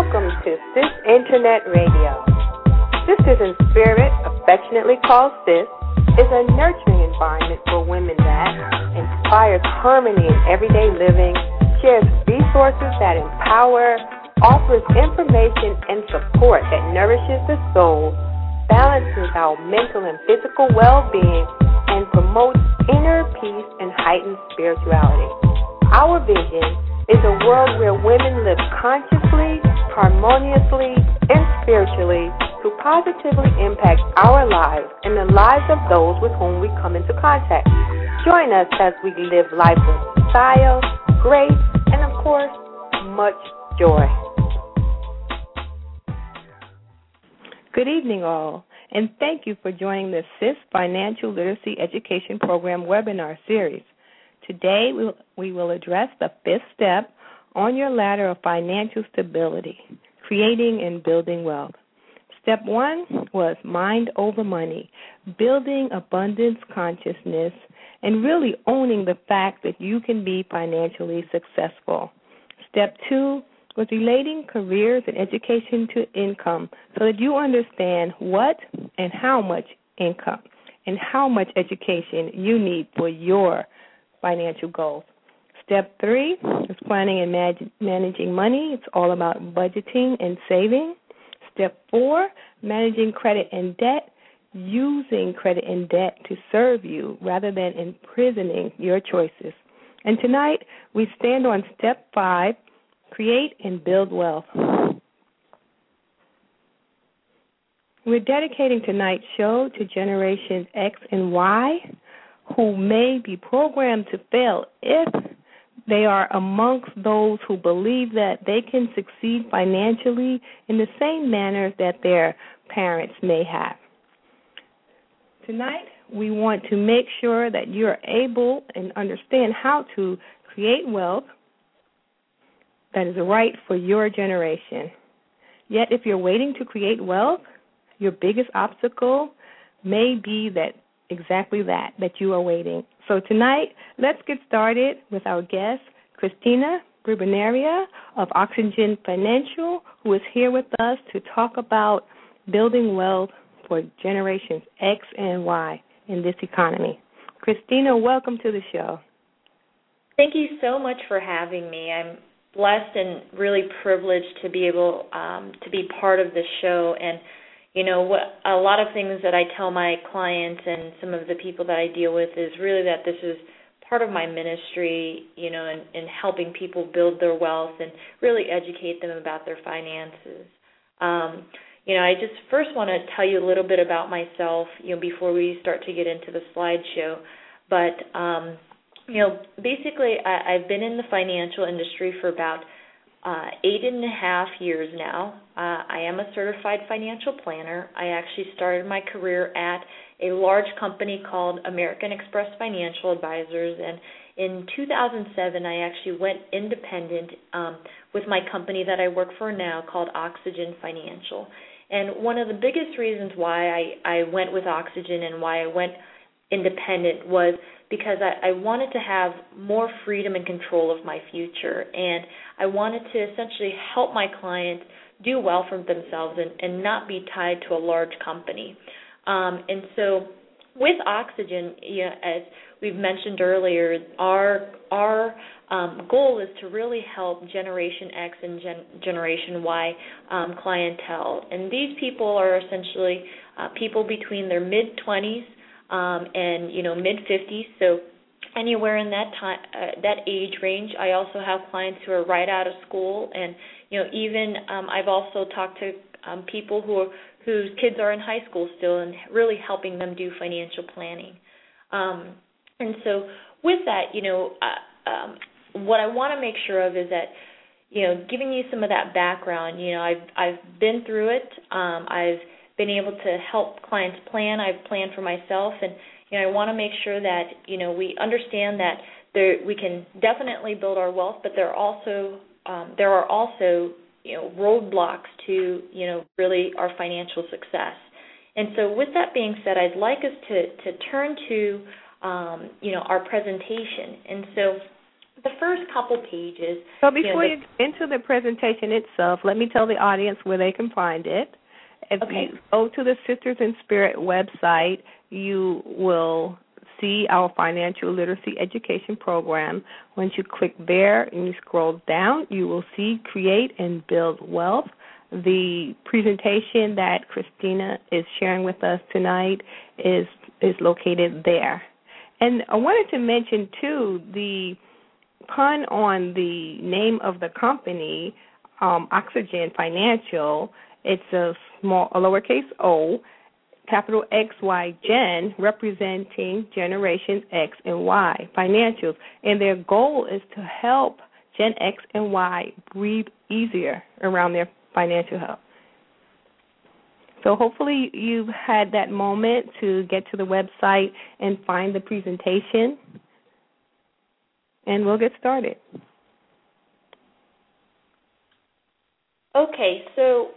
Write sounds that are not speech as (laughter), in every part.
Welcome to Sis Internet Radio. Sisters in Spirit, affectionately called Sis, is a nurturing environment for women that inspires harmony in everyday living, shares resources that empower, offers information and support that nourishes the soul, balances our mental and physical well being, and promotes inner peace and heightened spirituality. Our vision is a world where women live consciously, harmoniously, and spiritually to positively impact our lives and the lives of those with whom we come into contact. Join us as we live life with style, grace, and of course, much joy. Good evening, all, and thank you for joining the Sis Financial Literacy Education Program webinar series. Today, we will address the fifth step on your ladder of financial stability, creating and building wealth. Step one was mind over money, building abundance consciousness, and really owning the fact that you can be financially successful. Step two was relating careers and education to income so that you understand what and how much income and how much education you need for your financial goals. Step three is planning and managing money. It's all about budgeting and saving. Step four, managing credit and debt, using credit and debt to serve you rather than imprisoning your choices. And tonight we stand on step five, create and build wealth. We're dedicating tonight's show to generations X and Y who may be programmed to fail if they are amongst those who believe that they can succeed financially in the same manner that their parents may have. Tonight, we want to make sure that you're able and understand how to create wealth that is right for your generation. Yet, if you're waiting to create wealth, your biggest obstacle may be that exactly that that you are waiting. So tonight, let's get started with our guest, Cristina Briboneria of Oxygen Financial, who is here with us to talk about building wealth for generations X and Y in this economy. Cristina, welcome to the show. Thank you so much for having me. I'm blessed and really privileged to be able um, to be part of this show and you know what a lot of things that I tell my clients and some of the people that I deal with is really that this is part of my ministry, you know, in, in helping people build their wealth and really educate them about their finances. Um, you know, I just first want to tell you a little bit about myself, you know, before we start to get into the slideshow. But um, you know, basically, I, I've been in the financial industry for about uh, eight and a half years now. Uh, I am a certified financial planner. I actually started my career at a large company called American Express Financial Advisors, and in 2007, I actually went independent um, with my company that I work for now called Oxygen Financial. And one of the biggest reasons why I, I went with Oxygen and why I went independent was because I, I wanted to have more freedom and control of my future. And I wanted to essentially help my clients do well for themselves and, and not be tied to a large company. Um, and so with oxygen, you know, as we've mentioned earlier, our our um, goal is to really help Generation X and Gen- Generation Y um, clientele, and these people are essentially uh, people between their mid 20s um, and you know mid 50s. So anywhere in that time uh, that age range. I also have clients who are right out of school, and you know even um, I've also talked to um, people who are, whose kids are in high school still, and really helping them do financial planning. Um, and so with that, you know, uh, um, what I want to make sure of is that you know, giving you some of that background, you know, I've I've been through it. Um, I've been able to help clients plan. I've planned for myself, and you know, I want to make sure that you know we understand that there we can definitely build our wealth, but there are also um, there are also you know roadblocks to you know really our financial success. And so, with that being said, I'd like us to to turn to um, you know our presentation. And so, the first couple pages. So before you, know, the, you into the presentation itself, let me tell the audience where they can find it. If okay. you go to the Sisters in Spirit website, you will see our financial literacy education program. Once you click there and you scroll down, you will see Create and Build Wealth. The presentation that Cristina is sharing with us tonight is is located there. And I wanted to mention too the pun on the name of the company, um, Oxygen Financial. It's a small, a lowercase o, capital X Y Gen, representing Generation X and Y financials, and their goal is to help Gen X and Y breathe easier around their financial health. So hopefully you've had that moment to get to the website and find the presentation and we'll get started. Okay, so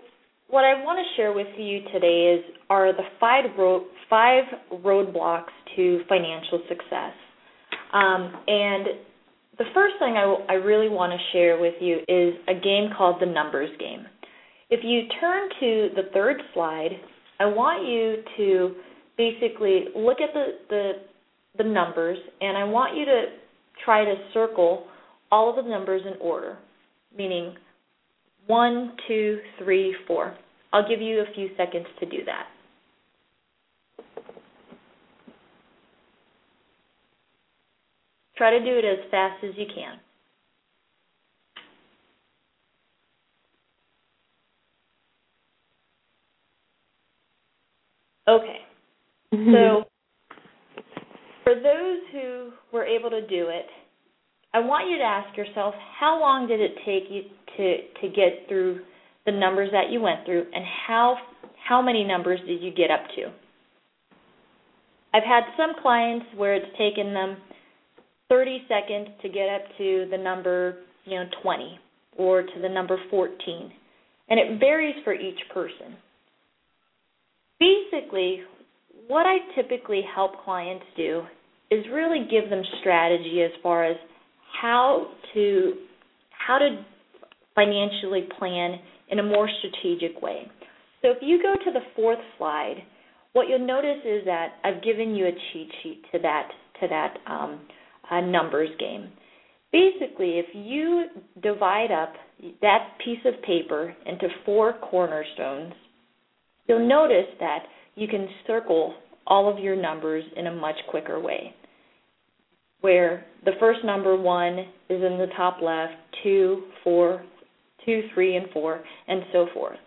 what I want to share with you today is are the five road five roadblocks to financial success. Um, and the first thing I, I really want to share with you is a game called the numbers game. If you turn to the third slide, I want you to basically look at the, the the numbers and I want you to try to circle all of the numbers in order, meaning one, two, three, four. I'll give you a few seconds to do that. Try to do it as fast as you can. Okay. So (laughs) for those who were able to do it, I want you to ask yourself how long did it take you to to get through the numbers that you went through and how how many numbers did you get up to? I've had some clients where it's taken them 30 seconds to get up to the number, you know, 20 or to the number 14. And it varies for each person. Basically, what I typically help clients do is really give them strategy as far as how to how to financially plan in a more strategic way. So if you go to the fourth slide, what you'll notice is that I've given you a cheat sheet to that to that um, uh, numbers game. Basically, if you divide up that piece of paper into four cornerstones, you'll notice that you can circle all of your numbers in a much quicker way. Where the first number one is in the top left, two, four, two, three, and four, and so forth.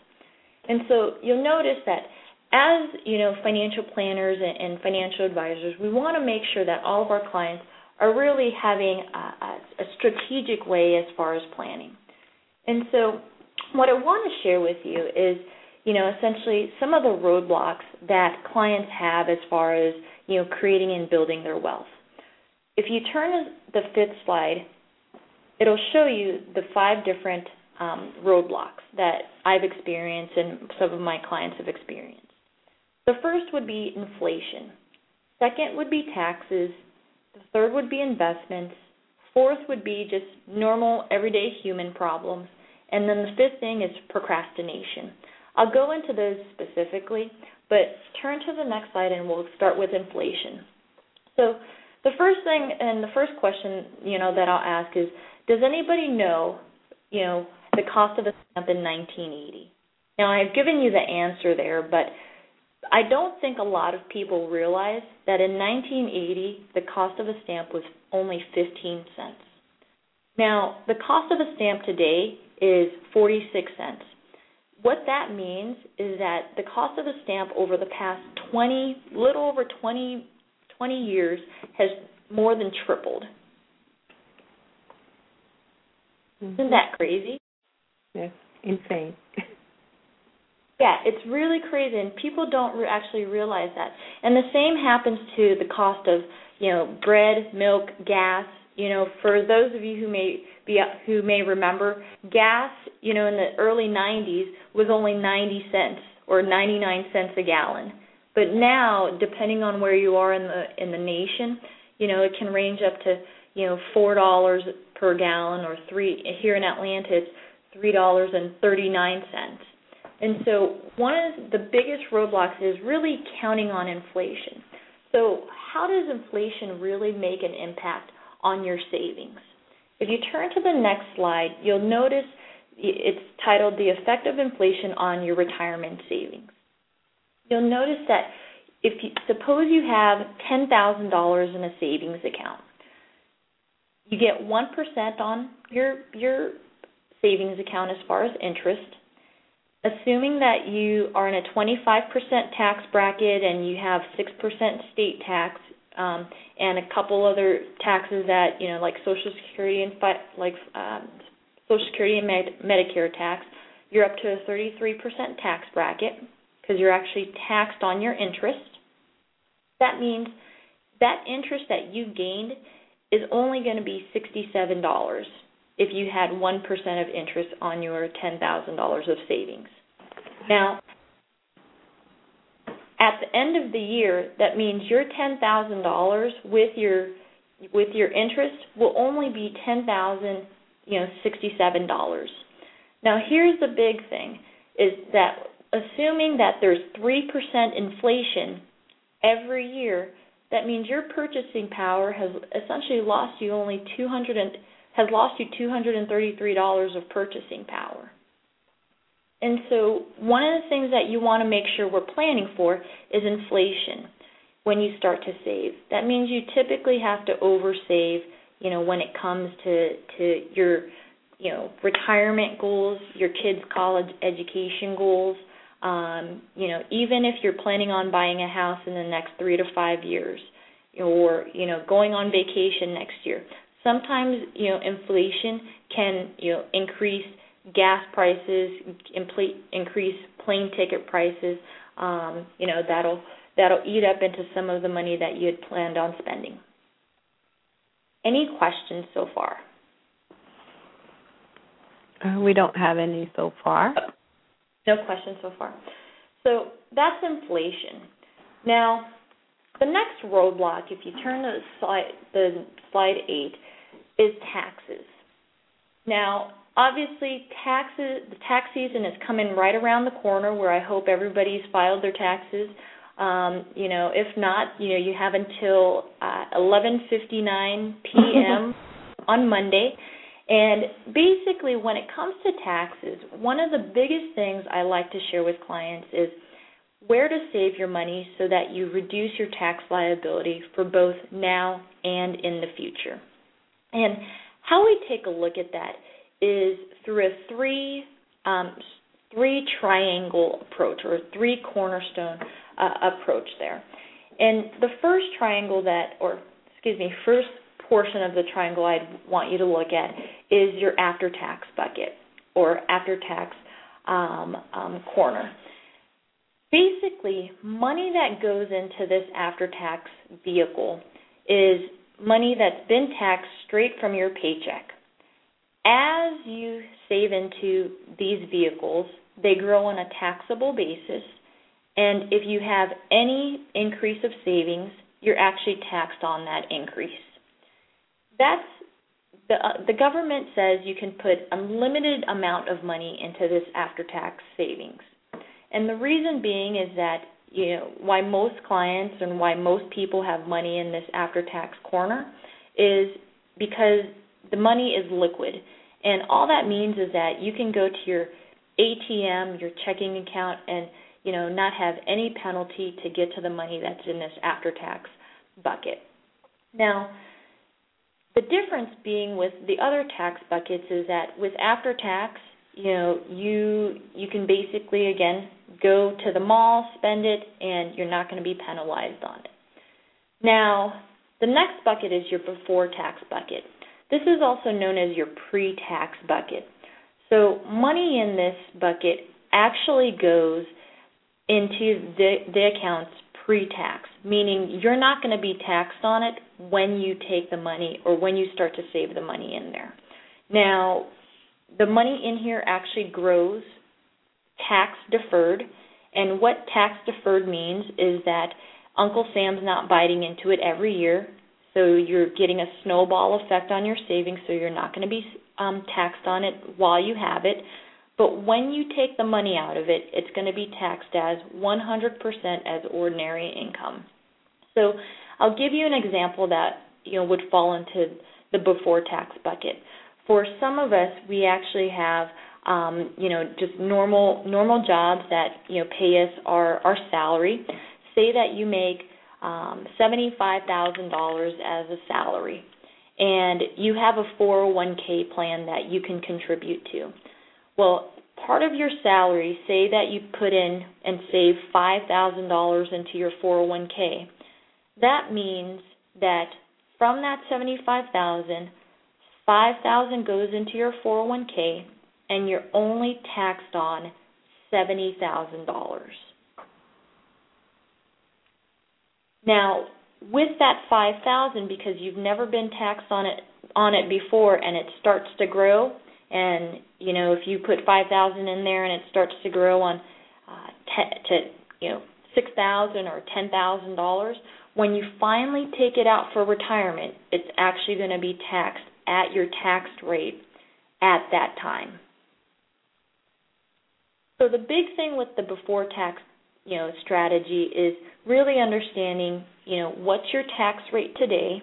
And so you'll notice that as you know, financial planners and, financial advisors, we want to make sure that all of our clients are really having a, a, a strategic way as far as planning. And so, what I want to share with you is you know, essentially some of the roadblocks that clients have as far as, you know, creating and building their wealth. If you turn the fifth slide, it'll show you the five different um, roadblocks that I've experienced and some of my clients have experienced. The first would be inflation. Second would be taxes. The third would be investments. Fourth would be just normal, everyday human problems. And then the fifth thing is procrastination. I'll go into those specifically, but turn to the next slide and we'll start with inflation. So the first thing and the first question, you know, that I'll ask is, does anybody know, you know, the cost of a stamp in 1980? Now I've given you the answer there, but I don't think a lot of people realize that in 1980 the cost of a stamp was only 15 cents. Now, the cost of a stamp today is 46 cents. What that means is that the cost of a stamp over the past 20, little over 20, 20 years has more than tripled. Isn't that crazy? Yes, insane. (laughs) yeah, it's really crazy, and people don't re- actually realize that. And the same happens to the cost of, you know, bread, milk, gas. You know, for those of you who may be who may remember, gas, you know, in the early 90s was only 90 cents or 99 cents a gallon. But now, depending on where you are in the in the nation, you know, it can range up to, you know, four dollars per gallon, or three here in Atlanta it's three dollars and thirty nine cents. And so one of the biggest roadblocks is really counting on inflation. So how does inflation really make an impact on your savings? If you turn to the next slide, you'll notice it's titled The Effect of Inflation on Your Retirement Savings. You'll notice that if you, suppose you have $10,000 in a savings account, you get 1% on your your savings account as far as interest. Assuming that you are in a 25% tax bracket and you have 6% state tax um, and a couple other taxes that you know like Social Security and fi- like um, Social Security and Med- Medicare tax, you're up to a 33% tax bracket because you're actually taxed on your interest. That means that interest that you gained is only going to be $67 if you had 1% of interest on your $10,000 of savings. Now, at the end of the year, that means your $10,000 with your with your interest will only be 10,000, you know, $67. Now, here's the big thing is that assuming that there's 3% inflation every year, that means your purchasing power has essentially lost you only 200 and, has lost you $233 of purchasing power. And so one of the things that you want to make sure we're planning for is inflation when you start to save. That means you typically have to oversave, you know, when it comes to to your you know, retirement goals, your kids' college education goals, um, you know, even if you're planning on buying a house in the next three to five years, or you know, going on vacation next year. Sometimes you know, inflation can you know increase gas prices, increase plane ticket prices. Um, you know, that'll that'll eat up into some of the money that you had planned on spending. Any questions so far? Uh, we don't have any so far. No questions so far. So that's inflation. Now, the next roadblock, if you turn to slide, the slide eight, is taxes. Now, obviously, taxes the tax season is coming right around the corner. Where I hope everybody's filed their taxes. Um, you know, if not, you know, you have until uh, 11:59 (laughs) p.m. on Monday and basically, when it comes to taxes, one of the biggest things I like to share with clients is where to save your money so that you reduce your tax liability for both now and in the future. And how we take a look at that is through a three um, three triangle approach or three cornerstone uh, approach there. And the first triangle that, or excuse me, first portion of the triangle I'd want you to look at is your after tax bucket or after tax um, um, corner. Basically, money that goes into this after tax vehicle is money that's been taxed straight from your paycheck. As you save into these vehicles, they grow on a taxable basis, and if you have any increase of savings, you're actually taxed on that increase that's the uh, the government says you can put unlimited amount of money into this after tax savings. And the reason being is that you know why most clients and why most people have money in this after tax corner is because the money is liquid. And all that means is that you can go to your ATM, your checking account and you know not have any penalty to get to the money that's in this after tax bucket. Now, the difference being with the other tax buckets is that with after tax, you know, you you can basically again go to the mall, spend it, and you're not going to be penalized on it. Now, the next bucket is your before tax bucket. This is also known as your pre-tax bucket. So money in this bucket actually goes into the, the accounts pre-tax, meaning you're not going to be taxed on it when you take the money or when you start to save the money in there. Now, the money in here actually grows tax deferred, and what tax deferred means is that Uncle Sam's not biting into it every year. So you're getting a snowball effect on your savings, so you're not going to be um, taxed on it while you have it. But when you take the money out of it, it's going to be taxed as 100% as ordinary income. So I'll give you an example that you know would fall into the before tax bucket. For some of us, we actually have um, you know just normal normal jobs that you know pay us our our salary. Say that you make um, $75,000 as a salary, and you have a 401k plan that you can contribute to. Well, part of your salary, say that you put in and save $5,000 into your 401k, that means that from that 75,000, 5,000 goes into your 401k and you're only taxed on $70,000. Now, with that 5,000 because you've never been taxed on it on it before and it starts to grow and you know if you put 5,000 in there and it starts to grow on uh te- to you know 6,000 or $10,000 when you finally take it out for retirement it's actually going to be taxed at your taxed rate at that time. So the big thing with the before tax you know strategy is really understanding you know what's your tax rate today?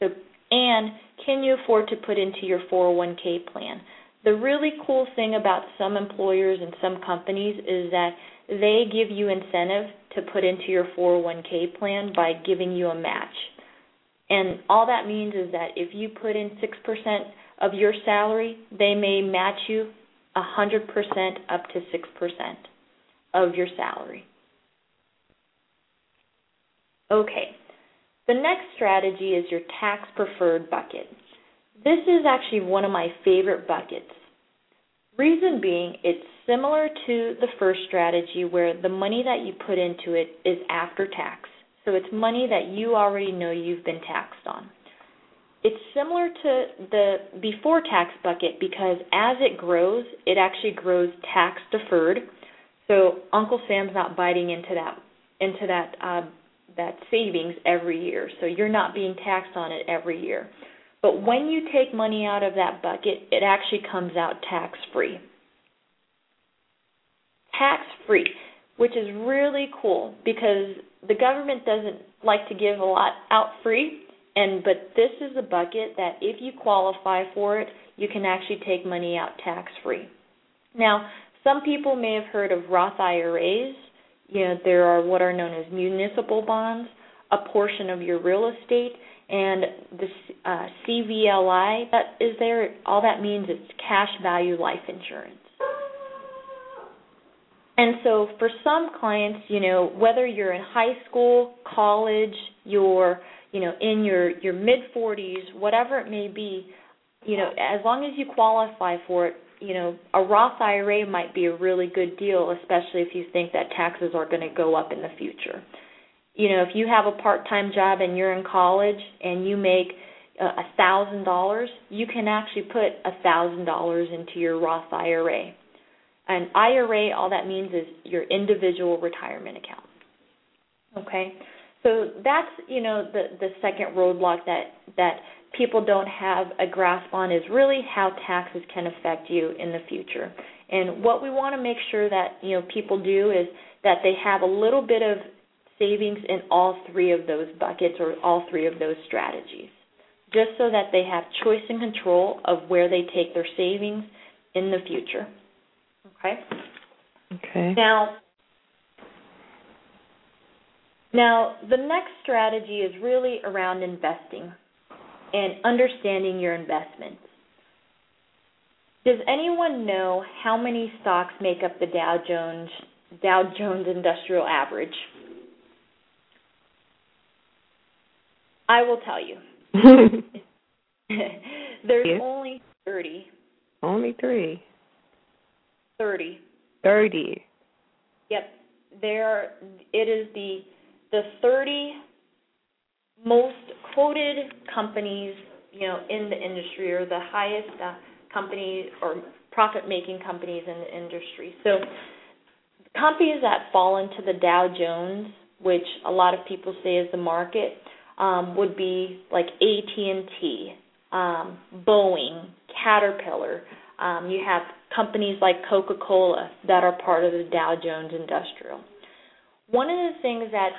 So and can you afford to put into your 401k plan? The really cool thing about some employers and some companies is that they give you incentive to put into your 401k plan by giving you a match and all that means is that if you put in 6% of your salary they may match you 100% up to 6% of your salary. Okay, the next strategy is your tax preferred bucket. This is actually one of my favorite buckets. Reason being, it's similar to the first strategy where the money that you put into it is after tax. So it's money that you already know you've been taxed on. It's similar to the before tax bucket because as it grows, it actually grows tax deferred so Uncle Sam's not biting into that into that uh, that savings every year. So you're not being taxed on it every year. But when you take money out of that bucket, it actually comes out tax free. Tax free, which is really cool because the government doesn't like to give a lot out free and but this is a bucket that if you qualify for it, you can actually take money out tax free. Now, some people may have heard of Roth IRAs. You know, there are what are known as municipal bonds, a portion of your real estate, and the uh, CVLI that is there. All that means is cash value life insurance. And so for some clients, you know, whether you're in high school, college, you're, you know, in your your mid 40s, whatever it may be, you know, as long as you qualify for it, you know, a Roth IRA might be a really good deal, especially if you think that taxes are going to go up in the future. You know, if you have a part-time job and you're in college and you make uh, a thousand dollars, you can actually put a thousand dollars into your Roth IRA. An IRA, all that means is your individual retirement account. Okay, so that's you know the the second roadblock that that people don't have a grasp on is really how taxes can affect you in the future. And what we want to make sure that you know people do is that they have a little bit of savings in all three of those buckets or all three of those strategies, just so that they have choice and control of where they take their savings in the future. Okay. Okay. Now, now the next strategy is really around investing and understanding your investments. Does anyone know how many stocks make up the Dow Jones Dow Jones Industrial Average? I will tell you. (laughs) (laughs) There's only 30. Only 3. 30. 30. Yep. There it is the the 30 most quoted companies, you know, in the industry or the highest uh, companies or profit-making companies in the industry. So companies that fall into the Dow Jones, which a lot of people say is the market, um, would be like AT&T, um, Boeing, Caterpillar. Um, you have companies like Coca-Cola that are part of the Dow Jones Industrial. One of the things that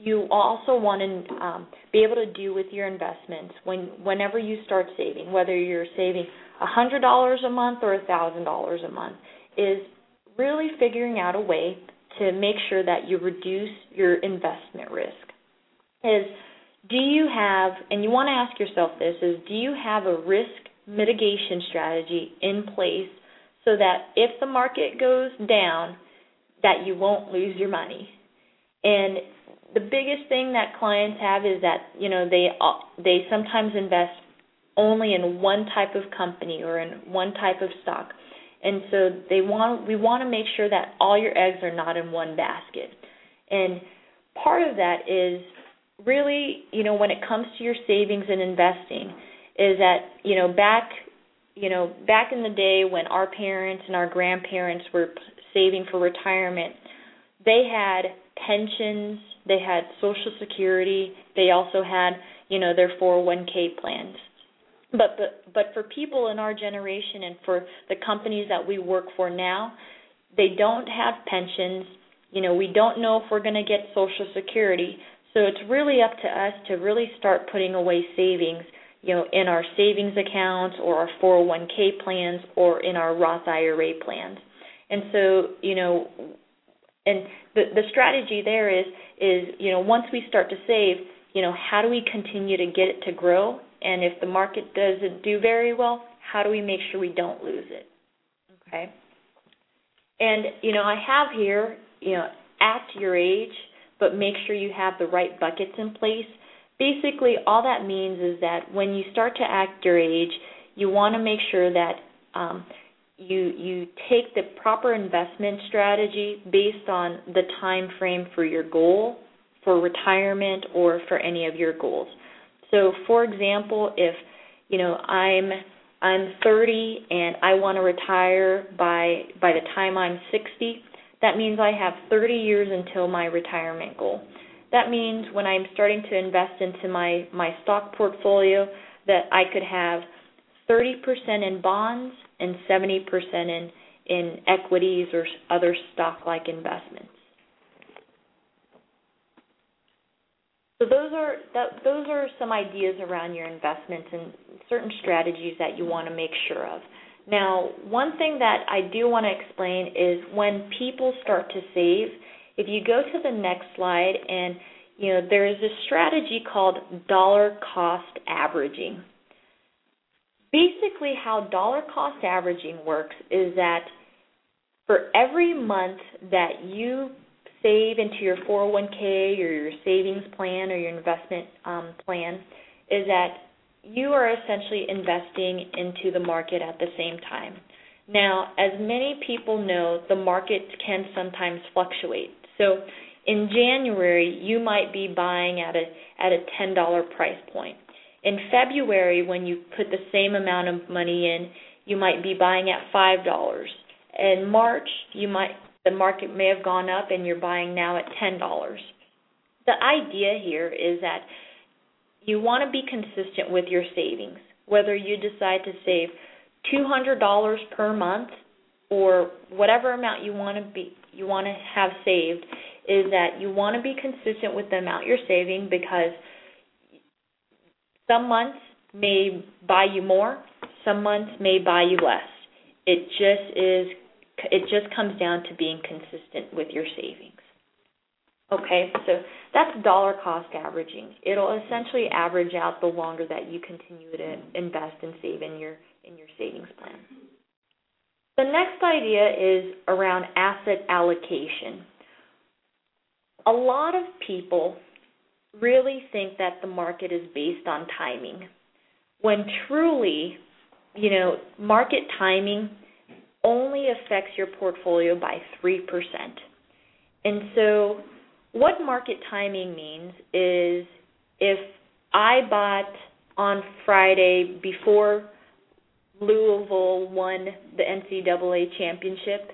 you also want to um, be able to do with your investments when whenever you start saving, whether you're saving $100 a month or $1,000 a month, is really figuring out a way to make sure that you reduce your investment risk. Is do you have, and you want to ask yourself this, is do you have a risk mitigation strategy in place so that if the market goes down, that you won't lose your money? And the biggest thing that clients have is that you know they they sometimes invest only in one type of company or in one type of stock and so they want we want to make sure that all your eggs are not in one basket and part of that is really you know when it comes to your savings and investing is that you know back you know back in the day when our parents and our grandparents were saving for retirement they had pensions they had social security they also had you know their 401k plans. But but but for people in our generation and for the companies that we work for now they don't have pensions. You know we don't know if we're going to get social security. So it's really up to us to really start putting away savings you know in our savings accounts or our 401k plans or in our Roth IRA plans and so you know and the the strategy there is is you know once we start to save you know how do we continue to get it to grow? And if the market doesn't do very well how do we make sure we don't lose it? Okay? And you know i have here you know act your age but make sure you have the right buckets in place basically all that means is that when you start to act your age you want to make sure that um, you you take the proper investment strategy based on the time frame for your goal for retirement or for any of your goals. So for example, if you know I'm I'm 30 and I want to retire by by the time I'm 60, that means I have 30 years until my retirement goal. That means when I'm starting to invest into my my stock portfolio that I could have 30% in bonds and 70% in in equities or other stock-like investments. So those are that, those are some ideas around your investments and certain strategies that you want to make sure of. Now, one thing that I do want to explain is when people start to save, if you go to the next slide and you know there is a strategy called dollar cost averaging basically how dollar cost averaging works is that for every month that you save into your 401k or your savings plan or your investment um, plan is that you are essentially investing into the market at the same time. Now, as many people know, the market can sometimes fluctuate. So, in January, you might be buying at a at a $10 price point. In February, when you put the same amount of money in, you might be buying at five dollars. In March, you might the market may have gone up and you're buying now at ten dollars. The idea here is that you want to be consistent with your savings. Whether you decide to save two hundred dollars per month or whatever amount you want to be you want to have saved is that you want to be consistent with the amount you're saving because some months may buy you more, some months may buy you less. It just is it just comes down to being consistent with your savings. Okay, so that's dollar cost averaging. It'll essentially average out the longer that you continue to invest and save in your in your savings plan. The next idea is around asset allocation. A lot of people really think that the market is based on timing. When truly, you know, market timing only affects your portfolio by 3%. And so, what market timing means is if I bought on Friday before Louisville won the NCAA championship.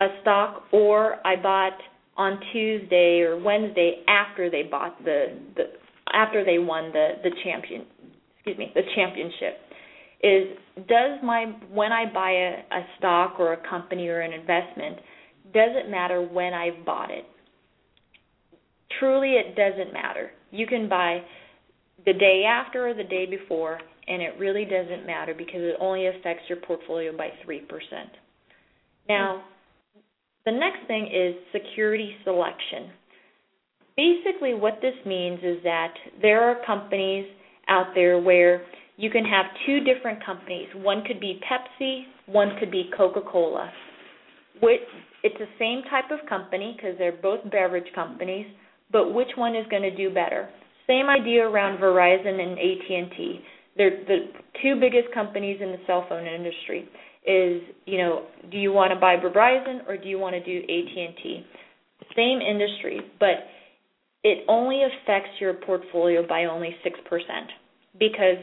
A stock, or I bought on Tuesday or Wednesday after they bought the the after they won the the champion excuse me the championship is does my when I buy a, a stock or a company or an investment does it matter when I've bought it? Truly it doesn't matter. You can buy the day after or the day before and it really doesn't matter because it only affects your portfolio by 3%. Now, the next thing is security selection. Basically, what this means is that there are companies out there where you can have two different companies. One could be Pepsi, one could be Coca Cola. It's the same type of company because they're both beverage companies, but which one is going to do better? Same idea around Verizon and AT&T they're the two biggest companies in the cell phone industry is you know do you want to buy Verizon or do you want to do AT&T same industry but it only affects your portfolio by only 6% because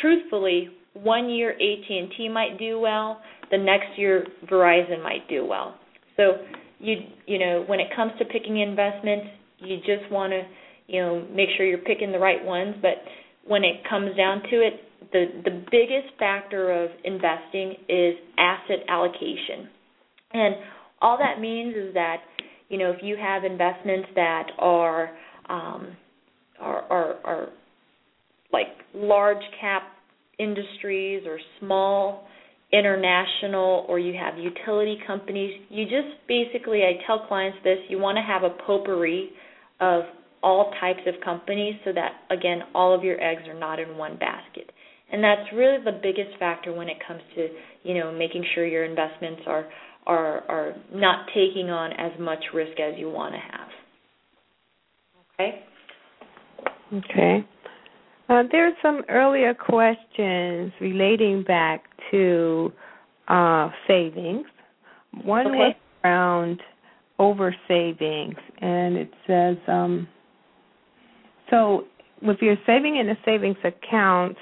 truthfully one year AT&T might do well the next year Verizon might do well. So you you know when it comes to picking investments you just want to you know make sure you're picking the right ones but when it comes down to it, the the biggest factor of investing is asset allocation. And all that means is that you know if you have investments that are um, are, are, are like large cap industries or small international or you have utility companies you just basically I tell clients this you want to have a potpourri of all types of companies so that again all of your eggs are not in one basket. And that's really the biggest factor when it comes to you know making sure your investments are are are not taking on as much risk as you want to have. Okay. Okay. Uh, there are some earlier questions relating back to uh, savings. One okay. was around over savings and it says um, so, if you're saving in a savings account,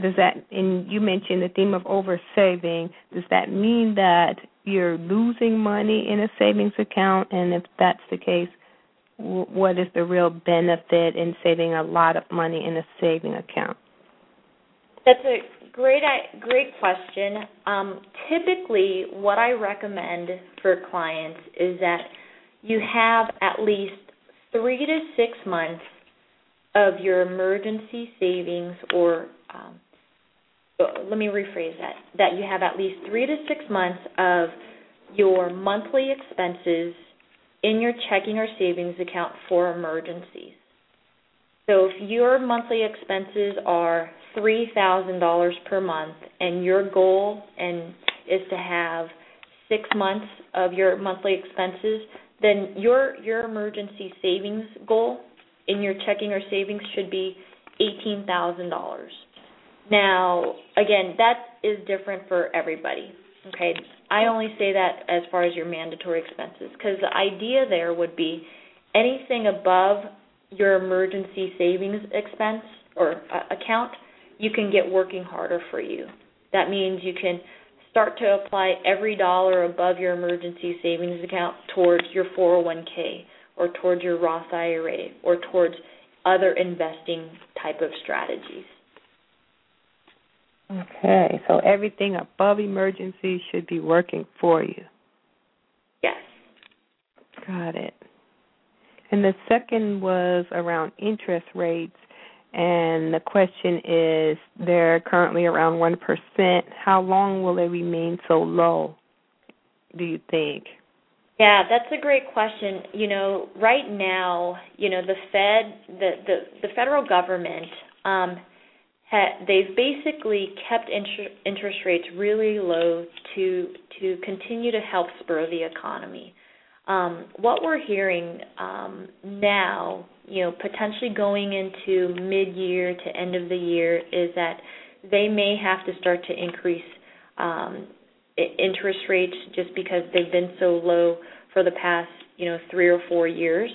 does that and you mentioned the theme of over saving, does that mean that you're losing money in a savings account? And if that's the case, what is the real benefit in saving a lot of money in a saving account? That's a great great question. Um, typically, what I recommend for clients is that you have at least three to six months of your emergency savings or um, let me rephrase that that you have at least 3 to 6 months of your monthly expenses in your checking or savings account for emergencies. So if your monthly expenses are $3,000 per month and your goal and is to have 6 months of your monthly expenses, then your your emergency savings goal in your checking or savings should be $18,000. Now, again, that is different for everybody. Okay, I only say that as far as your mandatory expenses because the idea there would be anything above your emergency savings expense or uh, account, you can get working harder for you. That means you can start to apply every dollar above your emergency savings account towards your 401k or towards your Roth IRA or towards other investing type of strategies. Okay, so everything above emergency should be working for you. Yes. Got it. And the second was around interest rates. And the question is they're currently around 1%. How long will they remain so low, do you think? Yeah, that's a great question. You know, right now, you know, the Fed, the the, the federal government, um, ha- they've basically kept inter- interest rates really low to to continue to help spur the economy. Um, what we're hearing um, now, you know, potentially going into mid-year to end of the year, is that they may have to start to increase um, interest rates just because they've been so low for the past, you know, 3 or 4 years.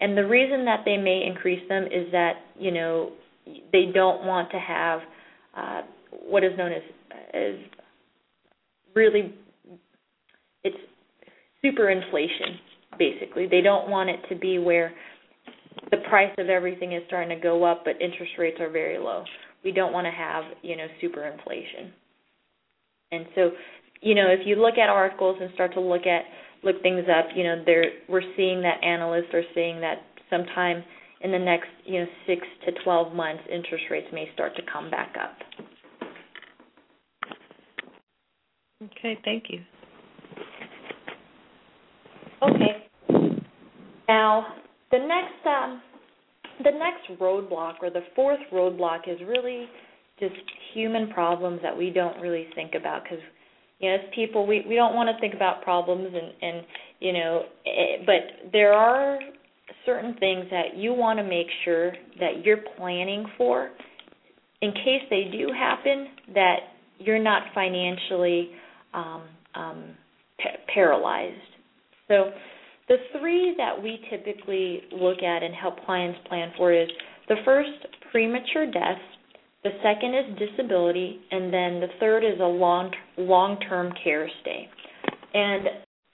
And the reason that they may increase them is that, you know, they don't want to have uh, what is known as as really it's super inflation basically. They don't want it to be where the price of everything is starting to go up, but interest rates are very low. We don't want to have, you know, super inflation. And so, you know, if you look at articles and start to look at look things up, you know, there we're seeing that analysts are seeing that sometime in the next, you know, 6 to 12 months interest rates may start to come back up. Okay, thank you. Okay. Now, the next um, the next roadblock or the fourth roadblock is really just human problems that we don't really think about because you know as people we we don't want to think about problems and and you know eh, but there are certain things that you want to make sure that you're planning for in case they do happen that you're not financially um, um, pa- paralyzed. So the three that we typically look at and help clients plan for is the first, premature death, the second is disability, and then the third is a long long term care stay. And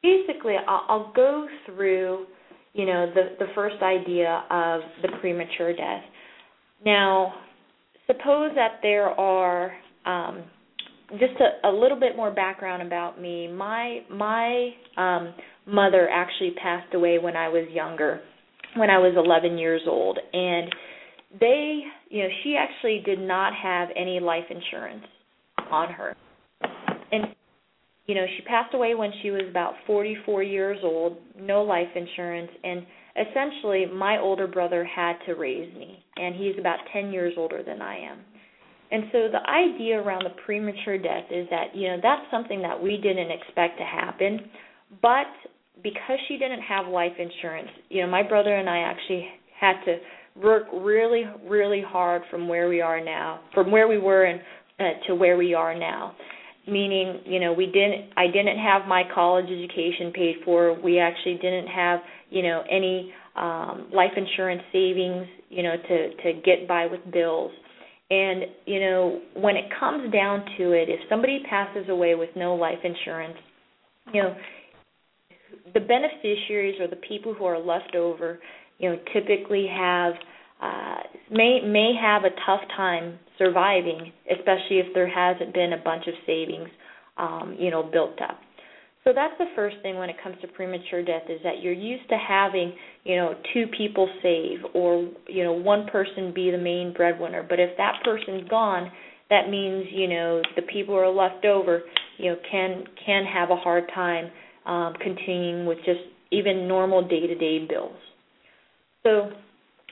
basically, I'll, I'll go through, you know, the the first idea of the premature death. Now, suppose that there are um, just a, a little bit more background about me. My my um, mother actually passed away when I was younger, when I was 11 years old, and they, you know, she actually did not have any life insurance on her, and you know, she passed away when she was about 44 years old, no life insurance, and essentially my older brother had to raise me, and he's about 10 years older than I am. And so the idea around the premature death is that, you know, that's something that we didn't expect to happen, but because she didn't have life insurance, you know, my brother and I actually had to work really, really hard from where we are now, from where we were and uh, to where we are now. Meaning, you know, we didn't, I didn't have my college education paid for. We actually didn't have, you know, any um, life insurance savings, you know, to to get by with bills. And you know, when it comes down to it, if somebody passes away with no life insurance, you know, the beneficiaries or the people who are left over, you know, typically have uh, may may have a tough time surviving, especially if there hasn't been a bunch of savings, um, you know, built up. So that's the first thing when it comes to premature death is that you're used to having, you know, two people save or you know one person be the main breadwinner. But if that person's gone, that means you know the people who are left over, you know, can can have a hard time um, continuing with just even normal day-to-day bills. So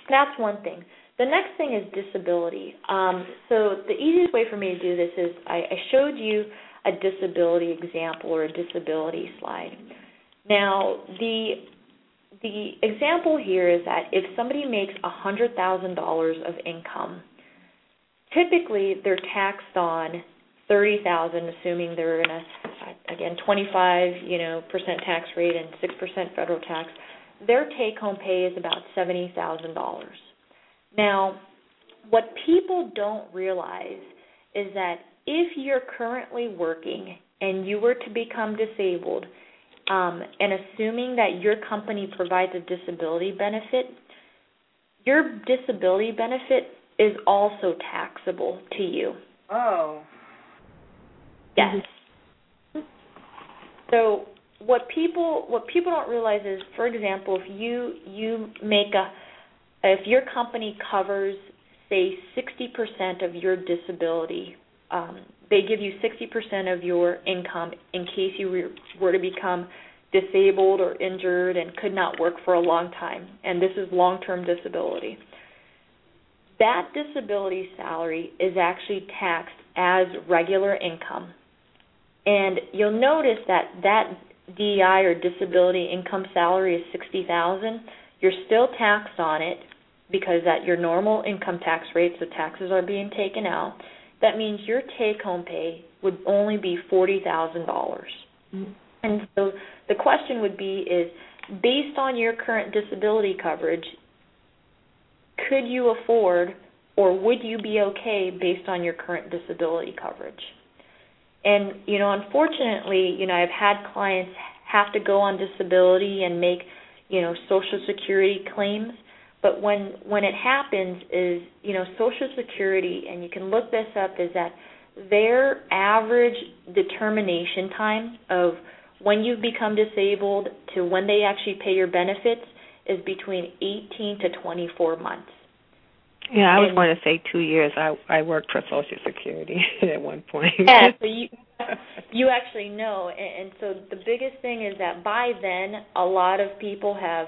that's one thing. The next thing is disability. Um, so the easiest way for me to do this is I, I showed you a disability example or a disability slide. Now the the example here is that if somebody makes $100,000 of income, typically they're taxed on 30,000 assuming they're in a again 25 you know percent tax rate and 6% federal tax their take home pay is about $70,000 now what people don't realize is that if you're currently working and you were to become disabled um, and assuming that your company provides a disability benefit your disability benefit is also taxable to you. Oh. Yes. So what people what people don't realize is, for example, if you you make a if your company covers say 60% of your disability, um, they give you 60% of your income in case you were to become disabled or injured and could not work for a long time, and this is long-term disability. That disability salary is actually taxed as regular income and you'll notice that that DI or disability income salary is 60,000. You're still taxed on it because at your normal income tax rate, so taxes are being taken out. That means your take home pay would only be $40,000. Mm-hmm. And so the question would be is based on your current disability coverage, could you afford or would you be okay based on your current disability coverage? And you know, unfortunately, you know, I've had clients have to go on disability and make, you know, social security claims, But when when it happens is, you know, Social Security and you can look this up is that their average determination time of when you've become disabled to when they actually pay your benefits is between 18 to 24 months. Yeah, I was going to say two years. I I worked for Social Security (laughs) at one point. Yeah, (laughs) so you you actually know, and, and so the biggest thing is that by then a lot of people have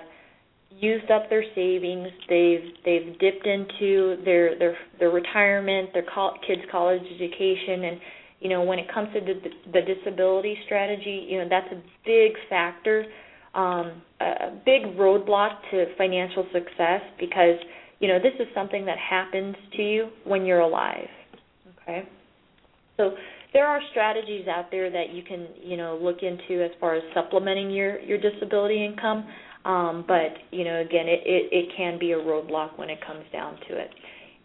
used up their savings. They've they've dipped into their their their retirement, their col- kids' college education, and you know when it comes to the, the disability strategy, you know that's a big factor, um, a big roadblock to financial success because you know this is something that happens to you when you're alive. Okay, so there are strategies out there that you can you know look into as far as supplementing your your disability income um, but you know, again, it, it, it can be a roadblock when it comes down to it.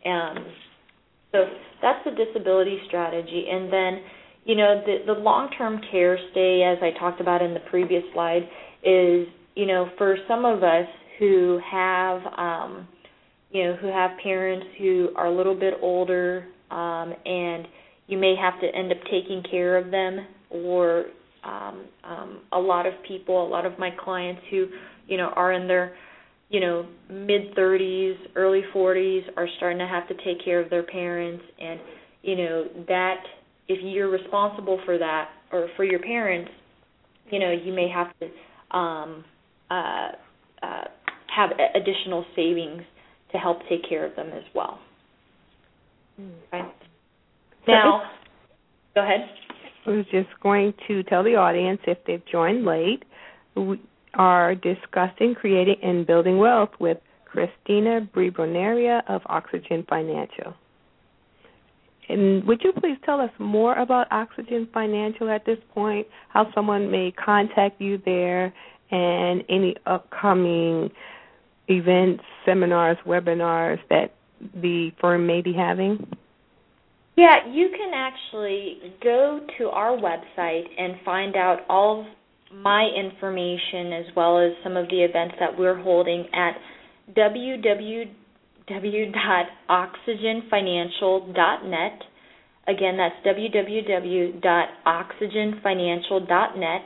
Um, so that's the disability strategy, and then you know the the long term care stay, as I talked about in the previous slide, is you know for some of us who have um, you know who have parents who are a little bit older um, and you may have to end up taking care of them or um, um, a lot of people, a lot of my clients who you know are in their you know mid 30s early 40s are starting to have to take care of their parents. And you know that if you're responsible for that or for your parents you know you may have to um uh uh have additional savings to help take care of them as well. Okay. Now go ahead. I was just going to tell the audience if they've joined late, we are discussing creating and building wealth with Cristina Briboneria of Oxygen Financial. And would you please tell us more about Oxygen Financial at this point, how someone may contact you there, and any upcoming events, seminars, webinars that the firm may be having? Yeah, you can actually go to our website and find out all of my information as well as some of the events that we're holding at www.oxygenfinancial.net. Again, that's www.oxygenfinancial.net,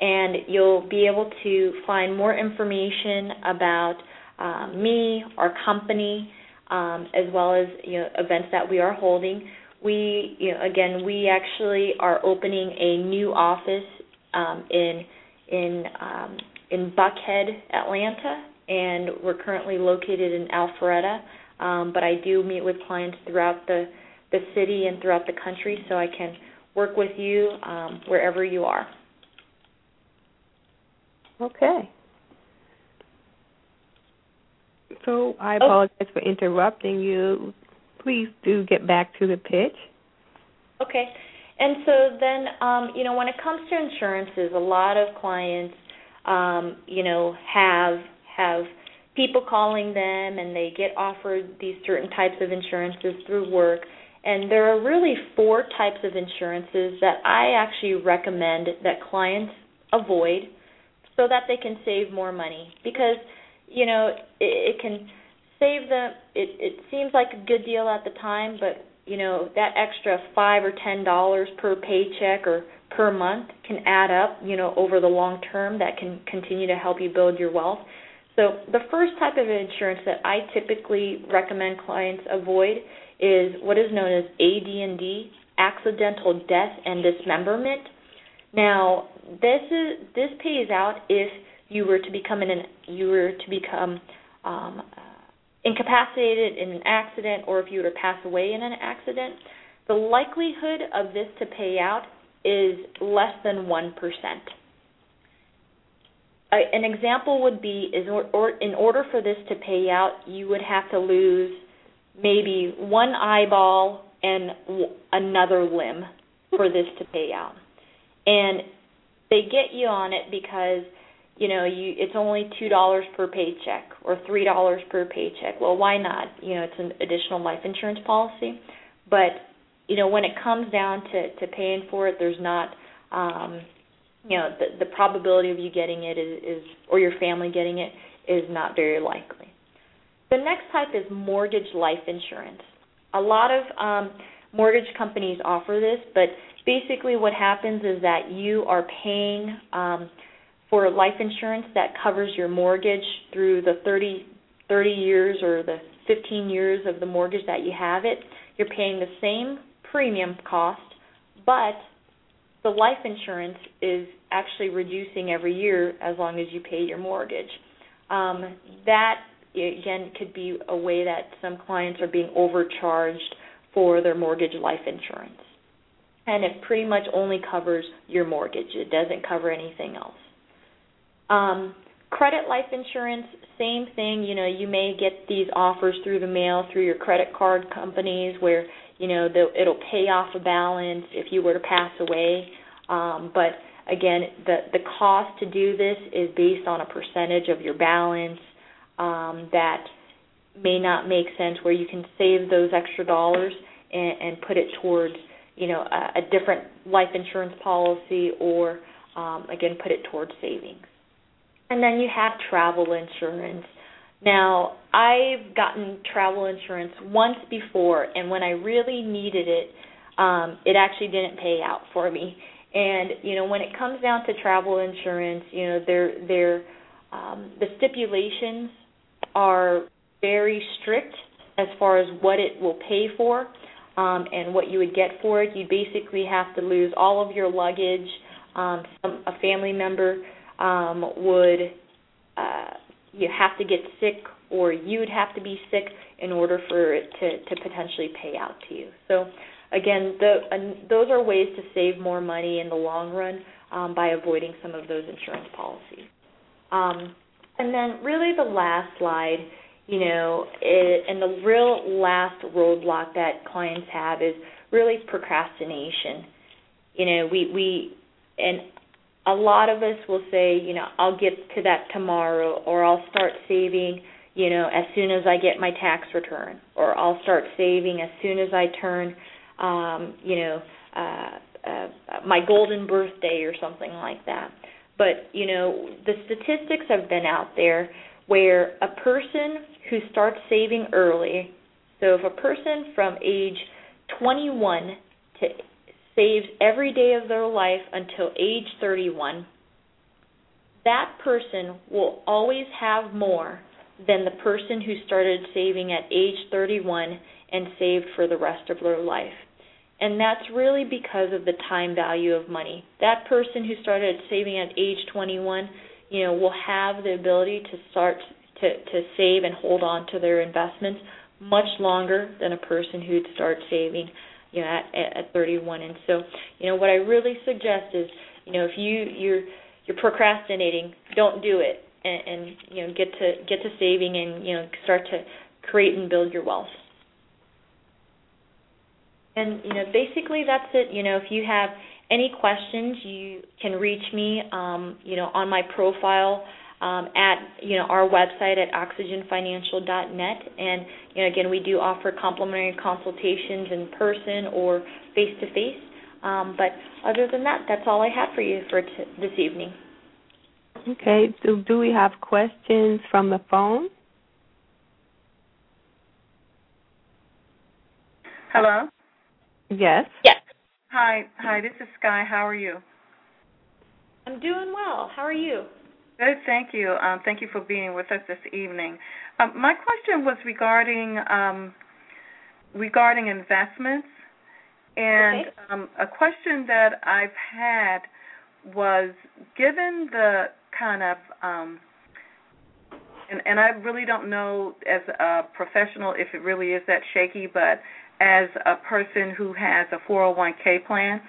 and you'll be able to find more information about uh, me, our company, um, as well as you know events that we are holding. We, you know, again, we actually are opening a new office um, in in um, in Buckhead, Atlanta, and we're currently located in Alpharetta. Um, but I do meet with clients throughout the the city and throughout the country, so I can work with you um, wherever you are. Okay. So I apologize oh. for interrupting you. Please do get back to the pitch. Okay. And so then, um, you know, when it comes to insurances, a lot of clients, um, you know, have have people calling them, and they get offered these certain types of insurances through work. And there are really four types of insurances that I actually recommend that clients avoid, so that they can save more money. Because, you know, it, it can save them. It it seems like a good deal at the time, but you know that extra five or ten dollars per paycheck or per month can add up you know over the long term that can continue to help you build your wealth so the first type of insurance that i typically recommend clients avoid is what is known as AD&D accidental death and dismemberment now this is this pays out if you were to become an you were to become um, incapacitated in an accident or if you were to pass away in an accident, the likelihood of this to pay out is less than 1%. an example would be is or, or in order for this to pay out, you would have to lose maybe one eyeball and w- another limb for this to pay out. And they get you on it because you know, you it's only two dollars per paycheck or three dollars per paycheck. Well, why not? You know, it's an additional life insurance policy. But you know, when it comes down to to paying for it, there's not, um, you know, the the probability of you getting it is, is or your family getting it is not very likely. The next type is mortgage life insurance. A lot of um, mortgage companies offer this, but basically what happens is that you are paying um, for life insurance that covers your mortgage through the 30, 30 years or the 15 years of the mortgage that you have it. You're paying the same premium cost, but the life insurance is actually reducing every year as long as you pay your mortgage. Um, that again could be a way that some clients are being overcharged for their mortgage life insurance. And it pretty much only covers your mortgage. It doesn't cover anything else. Um, credit life insurance, same thing. You know, you may get these offers through the mail through your credit card companies where you know it'll pay off a balance if you were to pass away. Um, but again, the the cost to do this is based on a percentage of your balance um, that may not make sense. Where you can save those extra dollars and, and put it towards you know a, a different life insurance policy or um, again put it towards savings. And then you have travel insurance. Now, I've gotten travel insurance once before, and when I really needed it, um, it actually didn't pay out for me. And you know, when it comes down to travel insurance, you know, they're they're um, the stipulations are very strict as far as what it will pay for um, and what you would get for it. You basically have to lose all of your luggage. Um, some, a family member um, would uh, you have to get sick or you'd have to be sick in order for it to, to potentially pay out to you. So again, the, those are ways to save more money in the long run um, by avoiding some of those insurance policies. Um, and then really the last slide, you know, it, and the real last roadblock that clients have is really procrastination. You know, we we and a lot of us will say, you know, I'll get to that tomorrow or I'll start saving, you know, as soon as I get my tax return or I'll start saving as soon as I turn um, you know, uh, uh, my golden birthday or something like that. But, you know, the statistics have been out there where a person who starts saving early, so if a person from age 21 to saves every day of their life until age 31, that person will always have more than the person who started saving at age 31 and saved for the rest of their life. And that's really because of the time value of money. That person who started saving at age 21, you know, will have the ability to start to to save and hold on to their investments much longer than a person who'd start saving you know at, at 31 and so you know what i really suggest is you know if you you're you're procrastinating don't do it and, and you know get to get to saving and you know start to create and build your wealth. And you know basically that's it. You know if you have any questions you can reach me um, you know on my profile um, at you know our website at oxygenfinancial.net and you know again we do offer complimentary consultations in person or face to face but other than that that's all I have for you for t- this evening. Okay. So do we have questions from the phone? Hello? Yes. Yes. Hi. Hi. This is Sky. How are you? I'm doing well. How are you Good, thank you. Um, thank you for being with us this evening. Um, my question was regarding um, regarding investments, and okay. Um, a question that I've had was given the kind of um, and, and I really don't know as a professional if it really is that shaky, but as a person who has a 401k plan,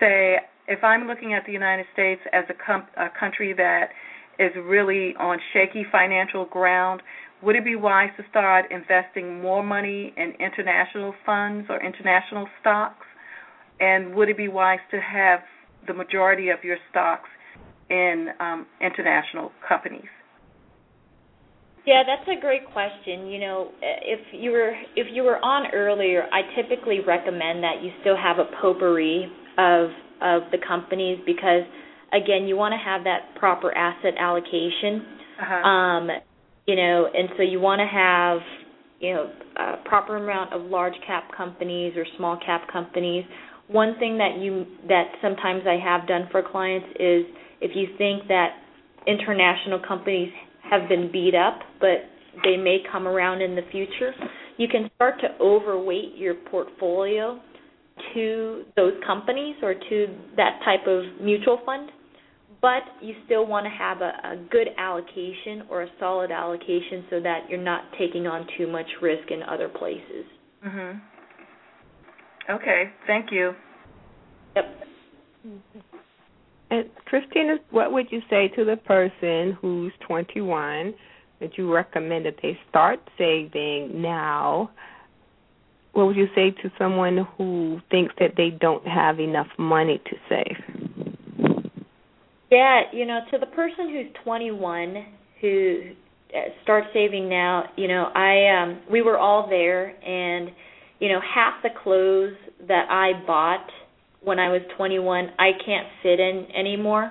say if I'm looking at the United States as a, com- a country that is really on shaky financial ground, would it be wise to start investing more money in international funds or international stocks? And would it be wise to have the majority of your stocks in um, international companies? Yeah, that's a great question. You know, if you were if you were on earlier, I typically recommend that you still have a potpourri of of the companies because again, you want to have that proper asset allocation. Uh-huh. Um, you know, and so you want to have you know a proper amount of large cap companies or small cap companies. One thing that you that sometimes I have done for clients is if you think that international companies have been beat up, but they may come around in the future, you can start to overweight your portfolio to those companies or to that type of mutual fund but you still want to have a, a good allocation or a solid allocation so that you're not taking on too much risk in other places. Mhm. Okay, thank you. Yep. And Cristina, what would you say to the person who's 21 that you recommend that they start saving now? What would you say to someone who thinks that they don't have enough money to save? Yeah, you know, to the person who's 21 who uh, starts saving now, you know, I um we were all there and you know, half the clothes that I bought when I was 21, I can't fit in anymore.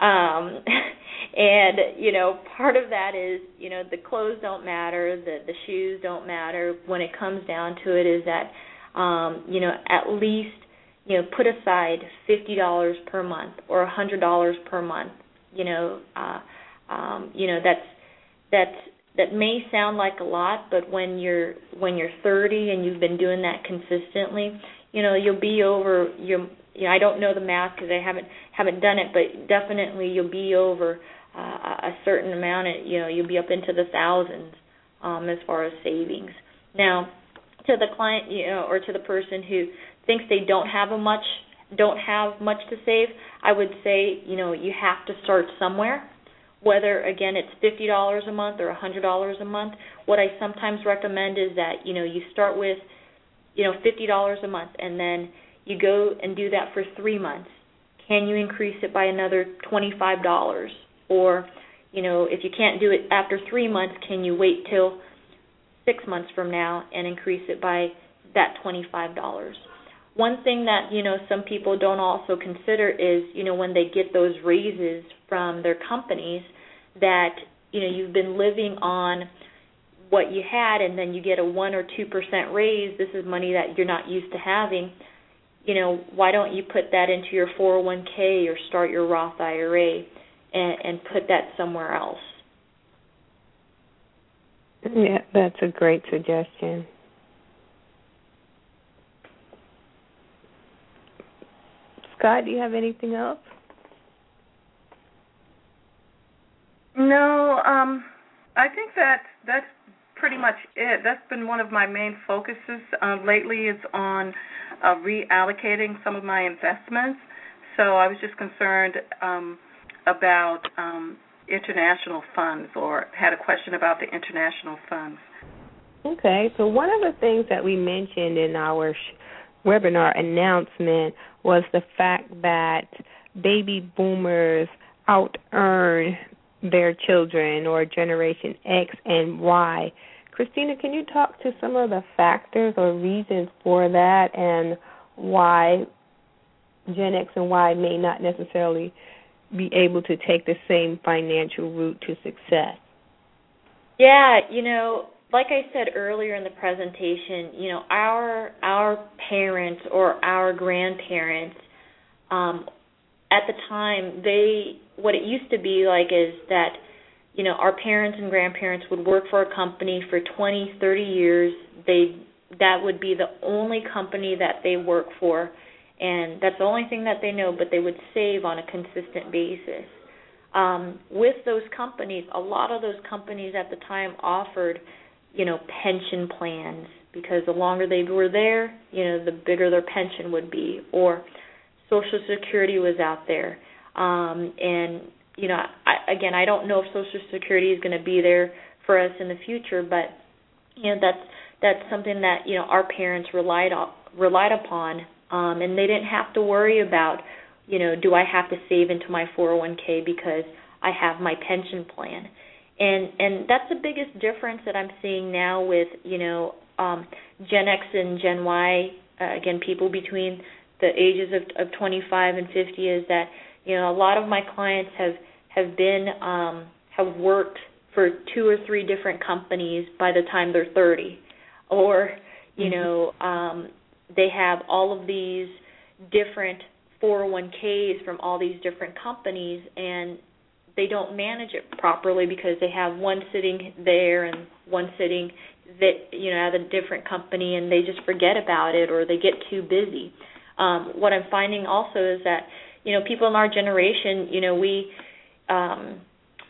Um (laughs) and you know, part of that is, you know, the clothes don't matter, the the shoes don't matter. When it comes down to it is that um, you know, at least you know put aside fifty dollars per month or a hundred dollars per month you know uh um you know that's that's that may sound like a lot but when you're when you're 30 and you've been doing that consistently you know you'll be over you you know I don't know the math cuz I haven't haven't done it but definitely you'll be over uh, a certain amount and you know you'll be up into the thousands um as far as savings. Now to the client you know or to the person who thinks they don't have a much don't have much to save, I would say, you know, you have to start somewhere. Whether again it's fifty dollars a month or a hundred dollars a month, what I sometimes recommend is that you know you start with, you know, fifty dollars a month, and then you go and do that for three months. Can you increase it by another twenty five dollars? Or, you know, if you can't do it after three months, can you wait till six months from now and increase it by that twenty five dollars? One thing that you know some people don't also consider is you know when they get those raises from their companies that you know you've been living on what you had and then you get a 1 or 2% raise this is money that you're not used to having. You know why don't you put that into your 401k or start your Roth IRA and and put that somewhere else? Yeah that's a great suggestion Scott, do you have anything else? No, um, I think that that's pretty much it. That's been one of my main focuses uh, lately is on uh, reallocating some of my investments. So I was just concerned um, about um, international funds, or had a question about the international funds. Okay, so one of the things that we mentioned in our sh- webinar announcement was the fact that baby boomers out earn their children or generation X and Y. Cristina, can you talk to some of the factors or reasons for that and why Gen X and Y may not necessarily be able to take the same financial route to success? Yeah, you know, like I said earlier in the presentation, you know, our our parents or our grandparents um at the time they what it used to be like is that you know, our parents and grandparents would work for a company for 20, 30 years. They that would be the only company that they work for and that's the only thing that they know, but they would save on a consistent basis. Um, with those companies, a lot of those companies at the time offered you know, pension plans because the longer they were there, you know, the bigger their pension would be. Or Social Security was out there, um, and you know, I, again, I don't know if Social Security is going to be there for us in the future, but you know, that's that's something that you know our parents relied on relied upon, um, and they didn't have to worry about, you know, do I have to save into my 401k because I have my pension plan and and that's the biggest difference that I'm seeing now with you know um, Gen X and Gen Y. Uh, again, people between the ages of, of 25 and 50 is that you know a lot of my clients have have been um, have worked for two or three different companies by the time they're 30 or you mm-hmm. know um they have all of these different 401ks from all these different companies and they don't manage it properly because they have one sitting there and one sitting that you know at a different company and they just forget about it or they get too busy. Um what i'm finding also is that you know people in our generation you know we um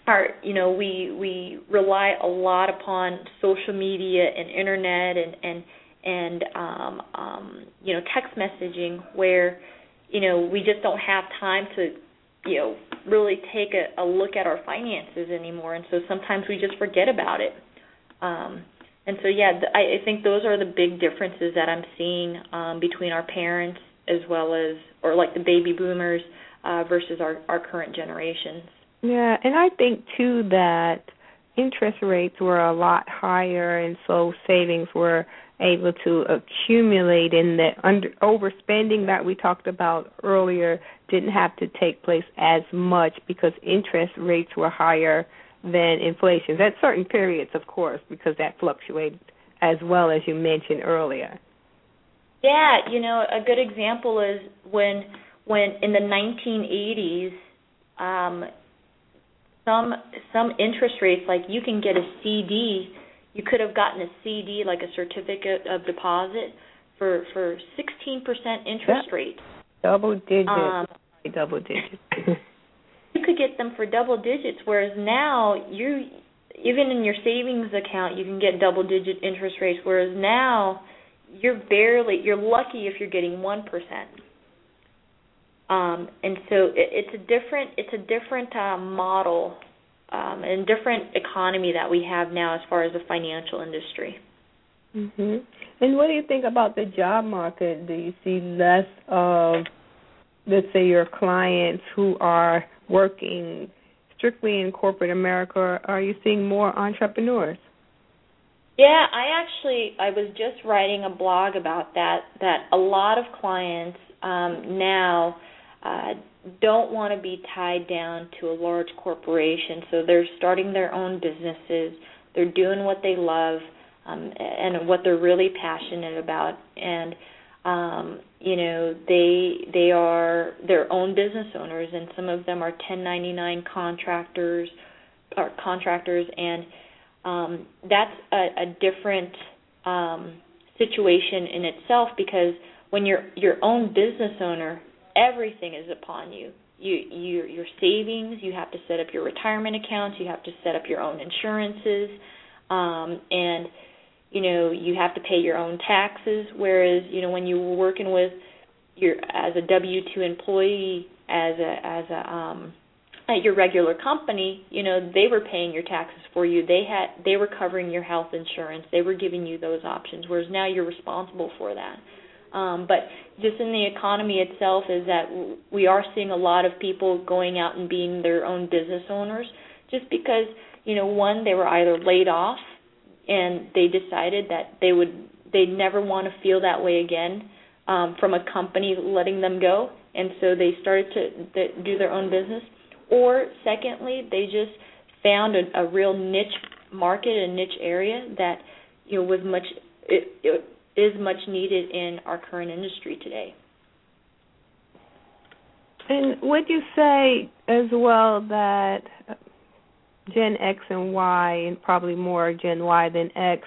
are you know we we rely a lot upon social media and internet and and and um um you know text messaging where you know we just don't have time to you know really take a, a look at our finances anymore and so sometimes we just forget about it. Um and so yeah th- I, I think those are the big differences that i'm seeing um between our parents as well as or like the baby boomers uh versus our our current generations. Yeah and i think too that interest rates were a lot higher and so savings were able to accumulate and the under overspending that we talked about earlier didn't have to take place as much because interest rates were higher than inflation. At certain periods of course because that fluctuated as well as you mentioned earlier. Yeah you know a good example is when when in the 1980s um some some interest rates like you can get a CD you could have gotten a CD like a certificate of deposit for for 16% interest rate. Double digits. Um, double digits. (laughs) you could get them for double digits whereas now you even in your savings account you can get double digit interest rates whereas now you're barely you're lucky if you're getting 1%. Um and so it, it's a different it's a different uh, model um, and different economy that we have now as far as the financial industry. Mhm. And what do you think about the job market? Do you see less of, let's say, your clients who are working strictly in corporate America? Or are you seeing more entrepreneurs? Yeah, I actually I was just writing a blog about that. That a lot of clients um, now uh, don't want to be tied down to a large corporation, so they're starting their own businesses. They're doing what they love um, and what they're really passionate about, and um, you know they they are their own business owners, and some of them are 1099 contractors or contractors, and um, that's a, a different um, situation in itself because when you're your own business owner everything is upon you. You, you, your savings. You have to set up your retirement accounts. You have to set up your own insurances, um, and you know you have to pay your own taxes. Whereas you know when you were working with your as a W two employee, as a as a um, at your regular company, you know they were paying your taxes for you. They had they were covering your health insurance. They were giving you those options. Whereas now you're responsible for that. Um, but just in the economy itself is that we are seeing a lot of people going out and being their own business owners just because you know one they were either laid off and they decided that they would they never want to feel that way again um, from a company letting them go. And so they started to do their own business. Or secondly they just found a, a real niche market a niche area that you know was much it, it is much needed in our current industry today. And would you say as well that Gen X and Y, and probably more Gen Y than X,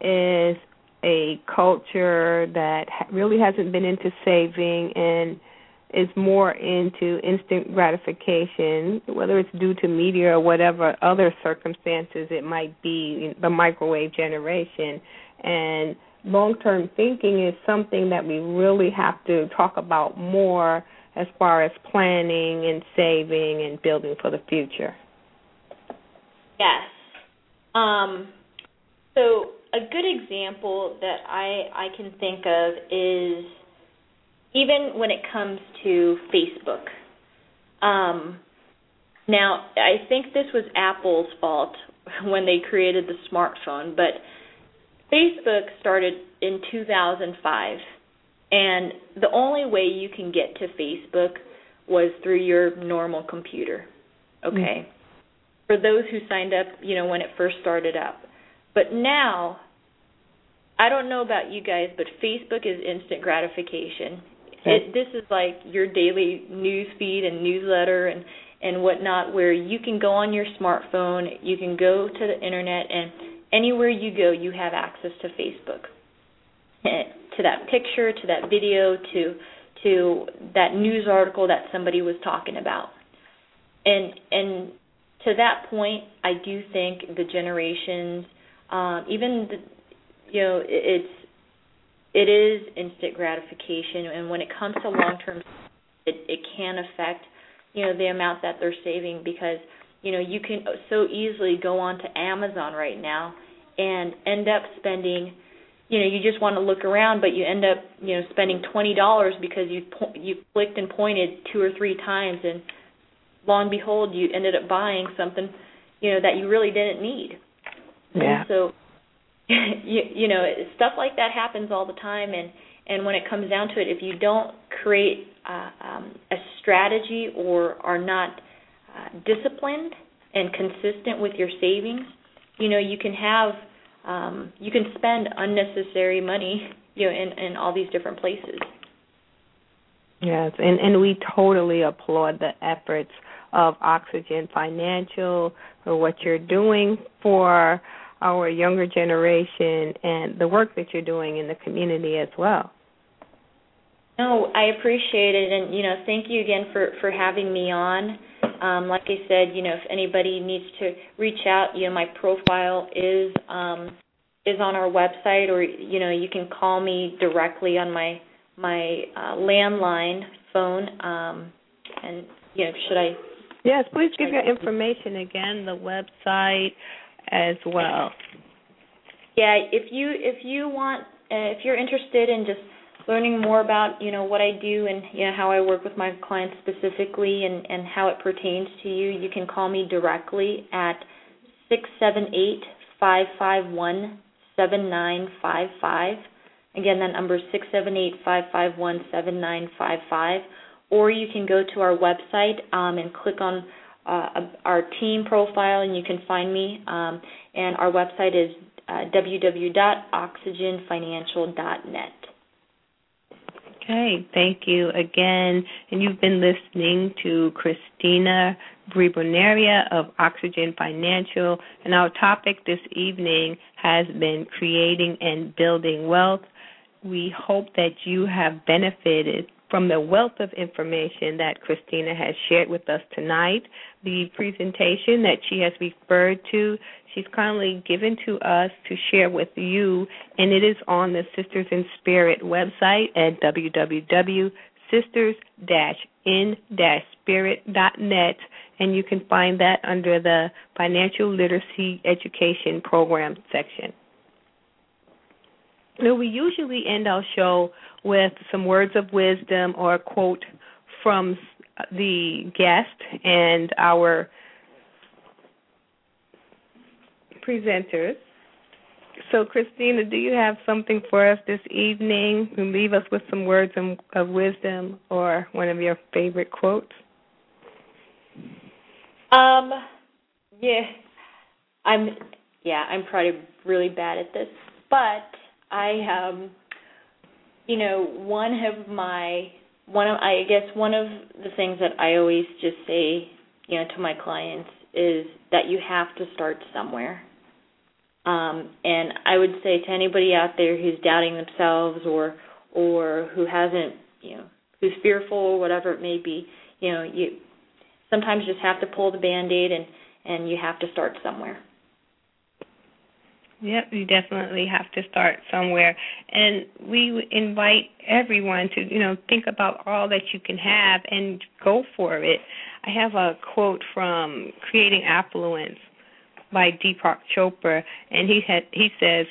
is a culture that really hasn't been into saving and is more into instant gratification, whether it's due to media or whatever other circumstances it might be, the microwave generation. And long term thinking is something that we really have to talk about more as far as planning and saving and building for the future. Yes. Um, so a good example that I, I can think of is even when it comes to Facebook. Um, now, I think this was Apple's fault (laughs) when they created the smartphone, but Facebook started in 2005, and the only way you can get to Facebook was through your normal computer. Okay. Mm-hmm. for those who signed up, you know, when it first started up. But now, I don't know about you guys, but Facebook is instant gratification. It, this is like your daily news feed and newsletter and and whatnot, where you can go on your smartphone, you can go to the internet, and anywhere you go, you have access to Facebook, to that picture, to that video, to to that news article that somebody was talking about, and and to that point, I do think the generations, um, even the, you know, it's it is instant gratification, and when it comes to long term, it it can affect you know the amount that they're saving because you know you can so easily go on to Amazon right now and end up spending you know you just want to look around but you end up you know spending twenty dollars because you po- you clicked and pointed two or three times and long and behold you ended up buying something you know that you really didn't need yeah. and so (laughs) you you know stuff like that happens all the time and and when it comes down to it if you don't create uh, um, a strategy or are not uh, disciplined and consistent with your savings you know you can have um, you can spend unnecessary money (laughs) you know in in all these different places yes and and we totally applaud the efforts of oxygen financial for what you're doing for our younger generation and the work that you're doing in the community as well. No, I appreciate it, and you know, thank you again for for having me on. Um, like I said, you know, if anybody needs to reach out, you know, my profile is um, is on our website, or you know, you can call me directly on my my uh, landline phone. Um, and you know, should I? Yes, please give your information again. The website, as well. Yeah, if you if you want uh, if you're interested in just learning more about you know what I do and you know how I work with my clients specifically and and how it pertains to you, you can call me directly at six seven eight five five one seven nine five five. Again, that number is six seven eight five five one seven nine five five. Or you can go to our website um, and click on uh, our team profile, and you can find me. Um, and our website is uh, www.oxygenfinancial.net. Okay, thank you again. And you've been listening to Cristina Briboneria of Oxygen Financial. And our topic this evening has been creating and building wealth. We hope that you have benefited from the wealth of information that Cristina has shared with us tonight, the presentation that she has referred to, she's kindly given to us to share with you, and it is on the Sisters in Spirit website at www.sisters-in-spirit.net, and you can find that under the Financial Literacy Education Program section. Now, we usually end our show with some words of wisdom or a quote from the guest and our presenters. So, Cristina, do you have something for us this evening? Leave us with some words of wisdom or one of your favorite quotes. Um, yeah, I'm yeah, I'm probably really bad at this, but I um you know, one of my one of I guess one of the things that I always just say, you know, to my clients is that you have to start somewhere. Um, and I would say to anybody out there who's doubting themselves or or who hasn't, you know, who's fearful or whatever it may be, you know, you sometimes just have to pull the band-aid and and you have to start somewhere. Yep, you definitely have to start somewhere. And we invite everyone to, you know, think about all that you can have and go for it. I have a quote from Creating Affluence by Deepak Chopra, and he had he says,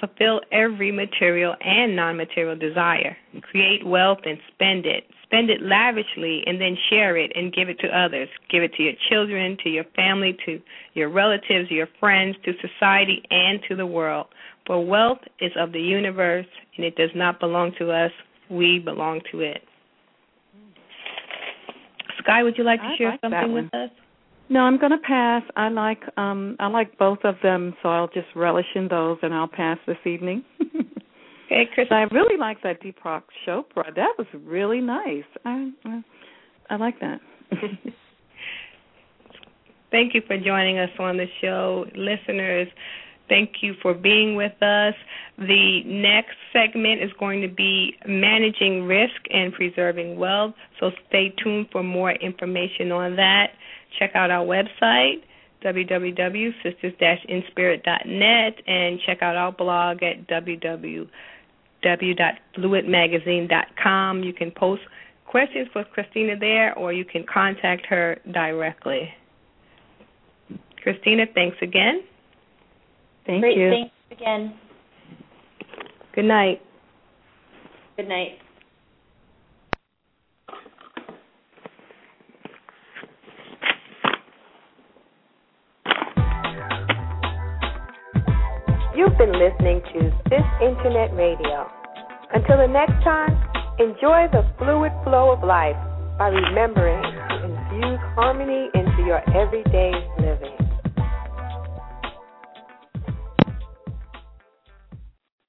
"Fulfill every material and non-material desire. Create wealth and spend it. Spend it lavishly and then share it and give it to others. Give it to your children, to your family, to your relatives, your friends, to society, and to the world. For wealth is of the universe and it does not belong to us. We belong to it. Sky, would you like to I share like something with us? No, I'm going to pass. I like um I like both of them, so I'll just relish in those, and I'll pass this evening. (laughs) okay, Chris. I really like that Deepak Chopra. That was really nice. I I, I like that. (laughs) Thank you for joining us on the show, listeners. Thank you for being with us. The next segment is going to be managing risk and preserving wealth. So stay tuned for more information on that. Check out our website www.sisters-inspirit.net and check out our blog at www.fluidmagazine.com. You can post questions for Cristina there or you can contact her directly. Cristina, thanks again. Thank Great, you. Thanks again. Good night. Good night. You've been listening to Sis Internet Radio. Until the next time, enjoy the fluid flow of life by remembering to infuse harmony into your everyday living.